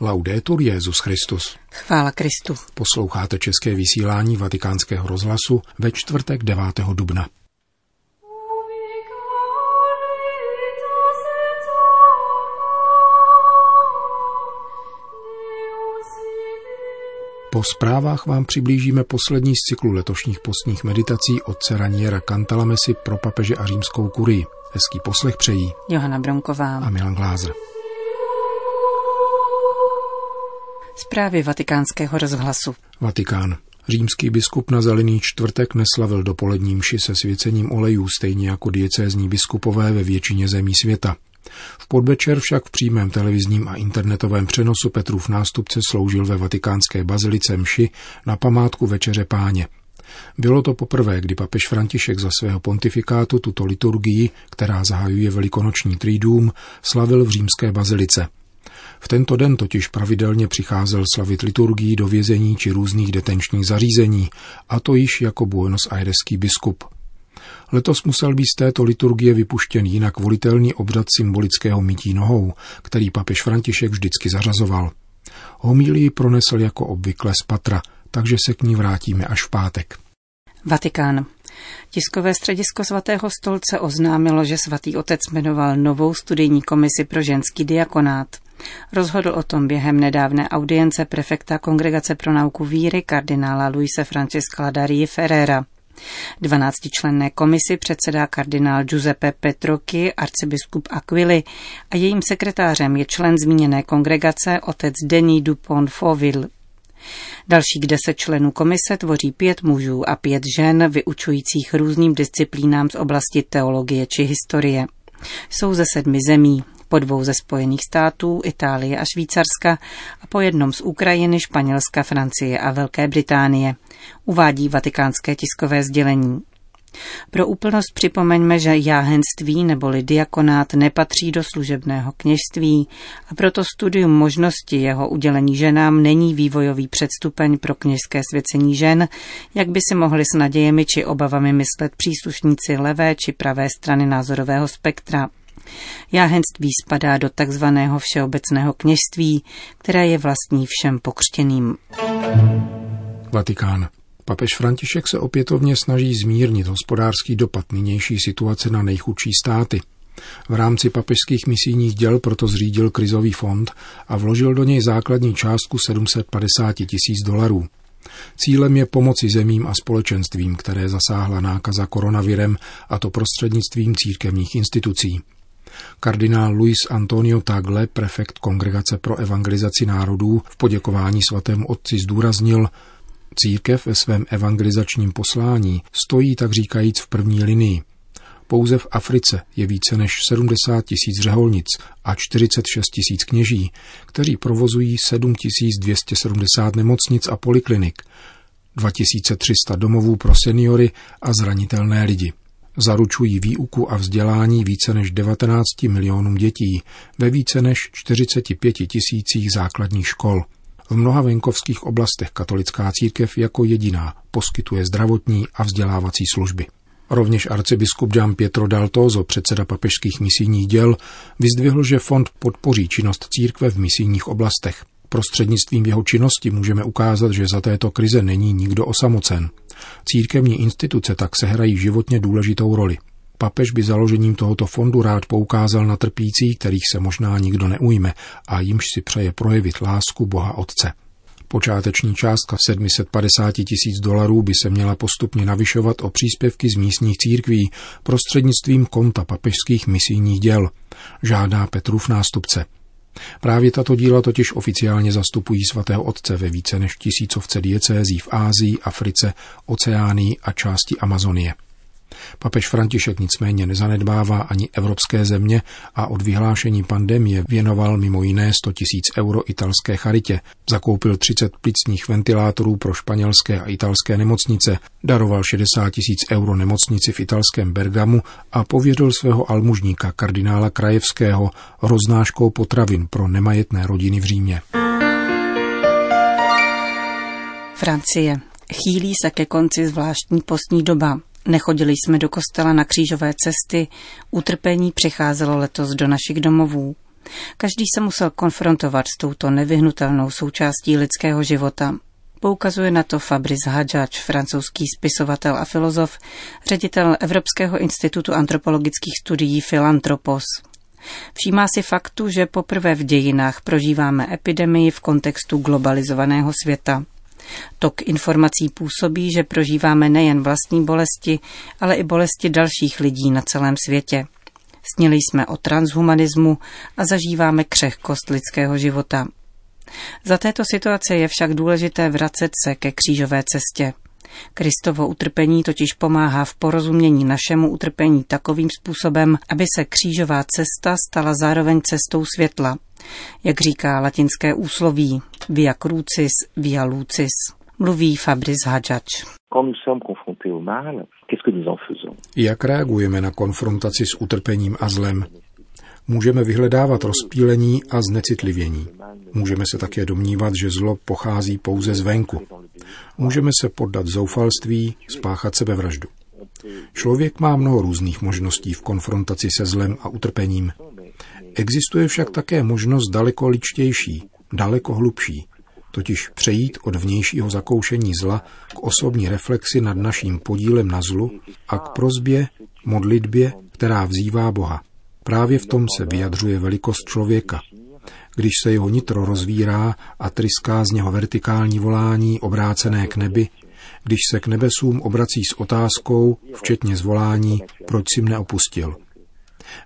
Laudetur Jezus Christus. Chvála Kristu. Posloucháte české vysílání Vatikánského rozhlasu ve čtvrtek 9. dubna. Po zprávách vám přiblížíme poslední z cyklu letošních postních meditací od Raniera Cantalamesi pro papeže a římskou kurii. Hezký poslech přejí Johana Bronková a Milan Glázer. Zprávy vatikánského rozhlasu. Vatikán. Římský biskup na zelený čtvrtek neslavil dopolední mši se svěcením olejů, stejně jako diecézní biskupové ve většině zemí světa. V podvečer však v přímém televizním a internetovém přenosu Petrův nástupce sloužil ve vatikánské bazilice mši na památku Večeře páně. Bylo to poprvé, kdy papež František za svého pontifikátu tuto liturgii, která zahajuje velikonoční trídům, slavil v římské bazilice. V tento den totiž pravidelně přicházel slavit liturgii do vězení či různých detenčních zařízení, a to již jako Buenos Aireský biskup. Letos musel být z této liturgie vypuštěn jinak volitelný obřad symbolického mytí nohou, který papež František vždycky zařazoval. Homílii pronesl jako obvykle z patra, takže se k ní vrátíme až v pátek. Vatikán. Tiskové středisko svatého stolce oznámilo, že svatý otec jmenoval novou studijní komisi pro ženský diakonát. Rozhodl o tom během nedávné audience prefekta Kongregace pro nauku víry kardinála Luise Francesca Ladarii Ferrera. Dvanáctičlenné komisi předsedá kardinál Giuseppe Petroki, arcibiskup Aquili a jejím sekretářem je člen zmíněné kongregace otec Denis Dupont Fauville. Dalších deset členů komise tvoří pět mužů a pět žen vyučujících různým disciplínám z oblasti teologie či historie. Jsou ze sedmi zemí, po dvou ze Spojených států, Itálie a Švýcarska a po jednom z Ukrajiny, Španělska, Francie a Velké Británie, uvádí vatikánské tiskové sdělení. Pro úplnost připomeňme, že jáhenství neboli diakonát nepatří do služebného kněžství a proto studium možnosti jeho udělení ženám není vývojový předstupeň pro kněžské svěcení žen, jak by si mohli s nadějemi či obavami myslet příslušníci levé či pravé strany názorového spektra. Jáhenství spadá do takzvaného všeobecného kněžství, které je vlastní všem pokřtěným. Vatikán. Papež František se opětovně snaží zmírnit hospodářský dopad nynější situace na nejchudší státy. V rámci papežských misijních děl proto zřídil krizový fond a vložil do něj základní částku 750 tisíc dolarů. Cílem je pomoci zemím a společenstvím, které zasáhla nákaza koronavirem, a to prostřednictvím církevních institucí. Kardinál Luis Antonio Tagle, prefekt Kongregace pro evangelizaci národů, v poděkování svatému otci zdůraznil, církev ve svém evangelizačním poslání stojí tak říkajíc v první linii. Pouze v Africe je více než 70 tisíc řeholnic a 46 tisíc kněží, kteří provozují 7270 nemocnic a poliklinik, 2300 domovů pro seniory a zranitelné lidi zaručují výuku a vzdělání více než 19 milionům dětí ve více než 45 tisících základních škol. V mnoha venkovských oblastech katolická církev jako jediná poskytuje zdravotní a vzdělávací služby. Rovněž arcibiskup Gian Pietro Daltozo, předseda papežských misijních děl, vyzdvihl, že fond podpoří činnost církve v misijních oblastech. Prostřednictvím jeho činnosti můžeme ukázat, že za této krize není nikdo osamocen. Církevní instituce tak sehrají životně důležitou roli. Papež by založením tohoto fondu rád poukázal na trpící, kterých se možná nikdo neujme a jimž si přeje projevit lásku Boha Otce. Počáteční částka 750 tisíc dolarů by se měla postupně navyšovat o příspěvky z místních církví prostřednictvím konta papežských misijních děl, žádá Petrův nástupce. Právě tato díla totiž oficiálně zastupují svatého otce ve více než tisícovce diecézí v Ázii, Africe, Oceánii a části Amazonie. Papež František nicméně nezanedbává ani evropské země a od vyhlášení pandemie věnoval mimo jiné 100 tisíc euro italské charitě, zakoupil 30 plicních ventilátorů pro španělské a italské nemocnice, daroval 60 tisíc euro nemocnici v italském Bergamu a pověřil svého almužníka kardinála Krajevského roznáškou potravin pro nemajetné rodiny v Římě. Francie. Chýlí se ke konci zvláštní postní doba. Nechodili jsme do kostela na křížové cesty, utrpení přicházelo letos do našich domovů. Každý se musel konfrontovat s touto nevyhnutelnou součástí lidského života. Poukazuje na to Fabrice Hadžač, francouzský spisovatel a filozof, ředitel Evropského institutu antropologických studií Filantropos. Všímá si faktu, že poprvé v dějinách prožíváme epidemii v kontextu globalizovaného světa. Tok informací působí, že prožíváme nejen vlastní bolesti, ale i bolesti dalších lidí na celém světě. Sněli jsme o transhumanismu a zažíváme křehkost lidského života. Za této situace je však důležité vracet se ke křížové cestě. Kristovo utrpení totiž pomáhá v porozumění našemu utrpení takovým způsobem, aby se křížová cesta stala zároveň cestou světla. Jak říká latinské úsloví via crucis, via lucis, mluví Fabrice Hadžač. Jak reagujeme na konfrontaci s utrpením a zlem? Můžeme vyhledávat rozpílení a znecitlivění. Můžeme se také domnívat, že zlo pochází pouze zvenku. Můžeme se poddat zoufalství, spáchat sebevraždu. Člověk má mnoho různých možností v konfrontaci se zlem a utrpením. Existuje však také možnost daleko ličtější, daleko hlubší, totiž přejít od vnějšího zakoušení zla k osobní reflexi nad naším podílem na zlu a k prozbě, modlitbě, která vzývá Boha. Právě v tom se vyjadřuje velikost člověka. Když se jeho nitro rozvírá a tryská z něho vertikální volání obrácené k nebi, když se k nebesům obrací s otázkou, včetně zvolání, proč si mne opustil.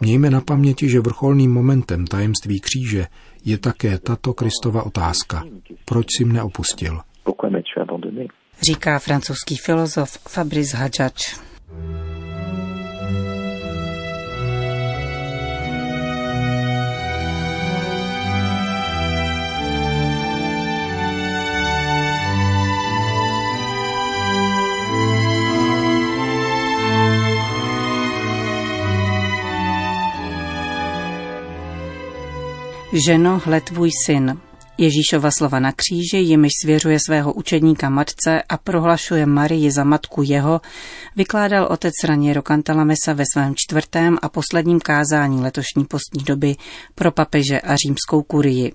Mějme na paměti, že vrcholným momentem tajemství kříže je také tato Kristova otázka. Proč si mne opustil? Říká francouzský filozof Fabrice Hadžač. Ženo, hle tvůj syn. Ježíšova slova na kříži, jimiž svěřuje svého učedníka matce a prohlašuje Marii za matku jeho, vykládal otec Raniero Cantalamessa ve svém čtvrtém a posledním kázání letošní postní doby pro papeže a římskou kurii.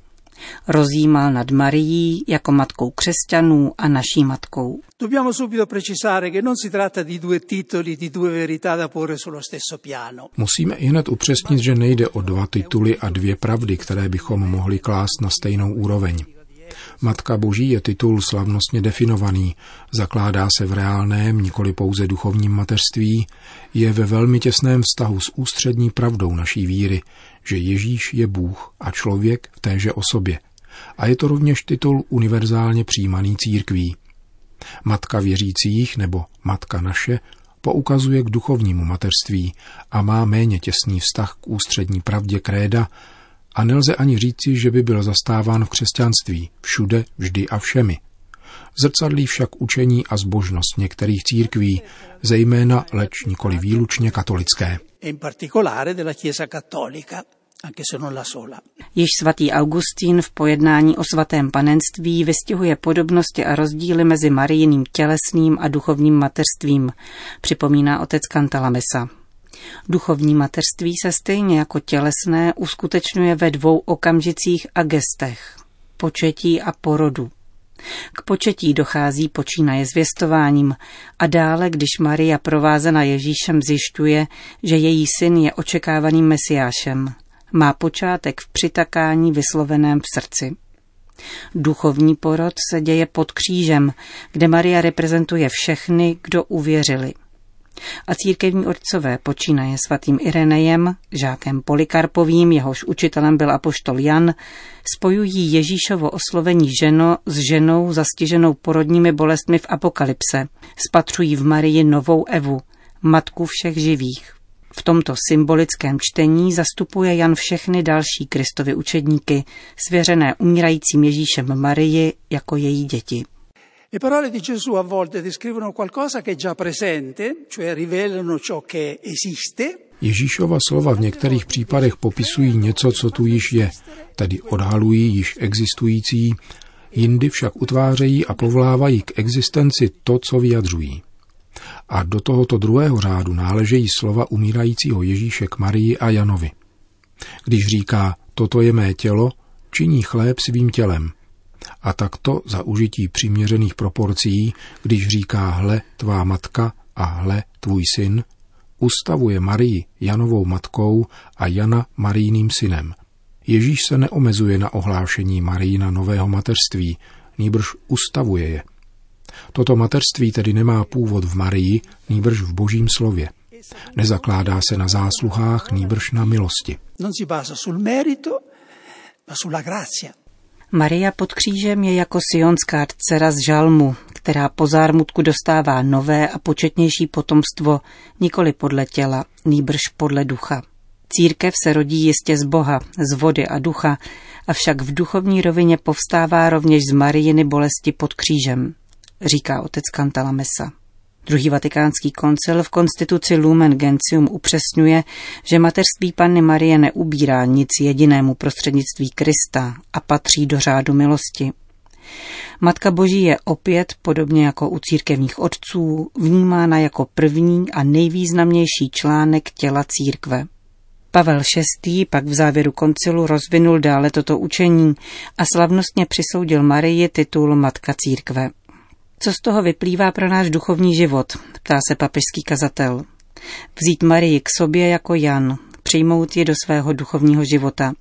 Rozjímal nad Marií jako matkou křesťanů a naší matkou. Dobbiamo subito precisare che non si tratta di due titoli, di due verità da porre sullo stesso piano. Musíme i hned upřesnit, že nejde o dva tituly a dvě pravdy, které bychom mohli klást na stejnou úroveň. Matka Boží je titul slavnostně definovaný, zakládá se v reálném, nikoli pouze duchovním mateřství, je ve velmi těsném vztahu s ústřední pravdou naší víry, že Ježíš je Bůh a člověk v téže osobě. A je to rovněž titul univerzálně přijímaný církví. Matka věřících nebo Matka naše poukazuje k duchovnímu mateřství a má méně těsný vztah k ústřední pravdě kréda a nelze ani říci, že by byl zastáván v křesťanství, všude, vždy a všemi. Zrcadlí však učení a zbožnost některých církví, zejména leč nikoli výlučně katolické. Již svatý Augustín v pojednání o svatém panenství vystihuje podobnosti a rozdíly mezi marijiným tělesným a duchovním mateřstvím, připomíná otec Cantalamessa. Duchovní mateřství se stejně jako tělesné uskutečňuje ve dvou okamžicích a gestech – početí a porodu. K početí dochází počínaje zvěstováním a dále, když Maria provázena Ježíšem zjišťuje, že její syn je očekávaným mesiášem. Má počátek v přitakání vysloveném v srdci. Duchovní porod se děje pod křížem, kde Maria reprezentuje všechny, kdo uvěřili – a církevní otcové počínaje svatým Irenejem, žákem Polikarpovým, jehož učitelem byl apoštol Jan, spojují Ježíšovo oslovení ženo s ženou zastiženou porodními bolestmi v apokalypse. Spatřují v Marii novou Evu, matku všech živých. V tomto symbolickém čtení zastupuje Jan všechny další Kristovy učedníky, svěřené umírajícím Ježíšem Marii jako její děti. Le parole di Gesù a volte descrivono qualcosa che è già presente, cioè rivelano ciò che esiste. Ježíšova slova v některých případech popisují něco, co tu již je, tedy odhalují již existující, jindy však utvářejí a povlávají k existenci to, co vyjadřují. A do tohoto druhého řádu náležejí slova umírajícího Ježíše k Marii a Janovi. Když říká, Toto je mé tělo, činí chléb svým tělem. A takto za užití přiměřených proporcí, když říká hle tvá matka a hle tvůj syn, ustavuje Marii Janovou matkou a Jana Marijným synem. Ježíš se neomezuje na ohlášení Marijina nového mateřství, nýbrž ustavuje je. Toto materství tedy nemá původ v Marii, nýbrž v božím slově. Nezakládá se na zásluhách, nýbrž na milosti. Maria pod křížem je jako sionská dcera z žalmu, která po zármutku dostává nové a početnější potomstvo, nikoli podle těla, nýbrž podle ducha. Církev se rodí jistě z Boha, z vody a ducha, avšak v duchovní rovině povstává rovněž z Marijiny bolesti pod křížem, říká otec Cantalamessa. Druhý vatikánský koncil v konstituci Lumen Gentium upřesňuje, že mateřství Panny Marie neubírá nic jedinému prostřednictví Krista a patří do řádu milosti. Matka Boží je opět, podobně jako u církevních otců, vnímána jako první a nejvýznamnější článek těla církve. Pavel VI. pak v závěru koncilu rozvinul dále toto učení a slavnostně přisoudil Marii titul Matka církve. Co z toho vyplývá pro náš duchovní život, ptá se papežský kazatel. Vzít Marii k sobě jako Jan, přijmout ji do svého duchovního života.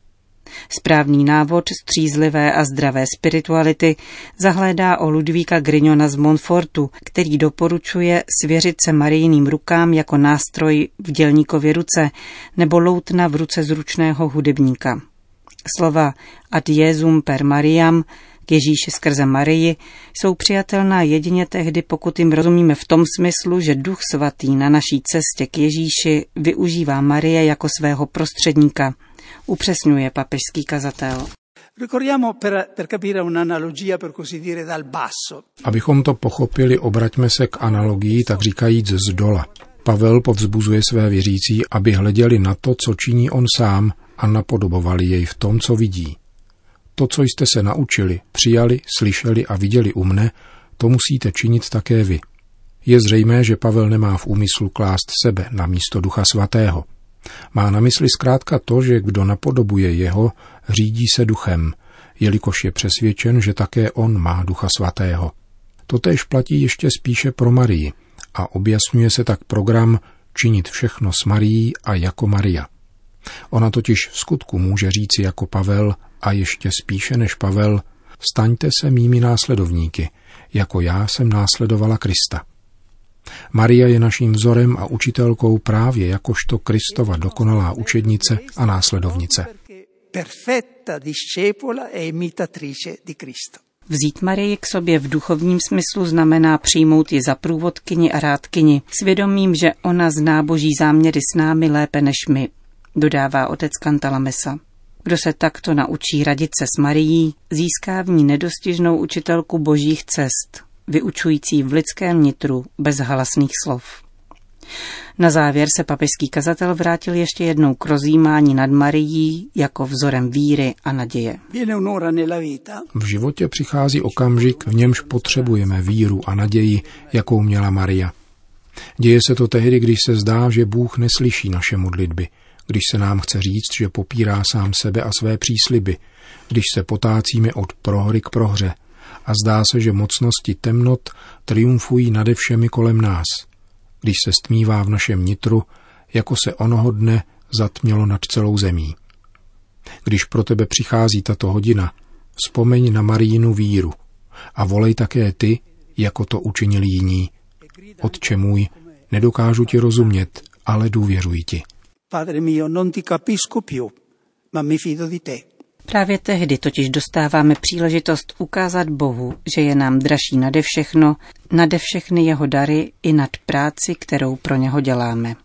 Správný návod střízlivé a zdravé spirituality zahlédá o Ludvíka Grignona z Montfortu, který doporučuje svěřit se Marijiným rukám jako nástroj v dělníkově ruce nebo loutna v ruce zručného hudebníka. Slova ad Jezum per Mariam k Ježíši skrze Marii jsou přijatelná jedině tehdy, pokud jim rozumíme v tom smyslu, že Duch Svatý na naší cestě k Ježíši využívá Marie jako svého prostředníka, upřesňuje papežský kazatel. Abychom to pochopili, obraťme se k analogii, tak říkajíc z dola. Pavel povzbuzuje své věřící, aby hleděli na to, co činí on sám a napodobovali jej v tom, co vidí. To, co jste se naučili, přijali, slyšeli a viděli u mne, to musíte činit také vy. Je zřejmé, že Pavel nemá v úmyslu klást sebe na místo Ducha Svatého. Má na mysli zkrátka to, že kdo napodobuje jeho, řídí se duchem, jelikož je přesvědčen, že také on má Ducha Svatého. Totež platí ještě spíše pro Marii a objasňuje se tak program činit všechno s Marií a jako Maria. Ona totiž v skutku může říci jako Pavel a ještě spíše než Pavel, staňte se mými následovníky, jako já jsem následovala Krista. Maria je naším vzorem a učitelkou právě jakožto Kristova dokonalá učednice a následovnice. E Vzít Marii k sobě v duchovním smyslu znamená přijmout ji za průvodkyni a rádkyni, svědomím, že ona zná boží záměry s námi lépe než my, dodává otec Kantalamesa. Kdo se takto naučí radit se s Marií, získá v ní nedostižnou učitelku božích cest, vyučující v lidském nitru bez halasných slov. Na závěr se papežský kazatel vrátil ještě jednou k rozjímání nad Marií jako vzorem víry a naděje. V životě přichází okamžik, v němž potřebujeme víru a naději, jakou měla Maria. Děje se to tehdy, když se zdá, že Bůh neslyší naše modlitby – když se nám chce říct, že popírá sám sebe a své přísliby, když se potácíme od prohry k prohře a zdá se, že mocnosti temnot triumfují nade všemi kolem nás, když se stmívá v našem nitru, jako se onoho dne zatmělo nad celou zemí. Když pro tebe přichází tato hodina, vzpomeň na Marínu víru a volej také ty, jako to učinili jiní. Otče můj, nedokážu ti rozumět, ale důvěřuji ti. Padre mio, non ti capisco più, ma mi fido di te. Právě tehdy totiž dostáváme příležitost ukázat Bohu, že je nám dražší nade všechno, nade všechny jeho dary i nad práci, kterou pro něho děláme.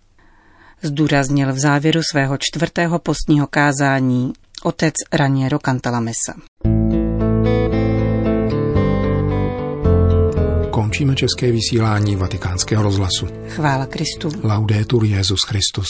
Zdůraznil v závěru svého čtvrtého postního kázání otec Raniero Cantalamessa. Končíme české vysílání vatikánského rozhlasu. Chvála Kristu. Laudetur Jezus Christus.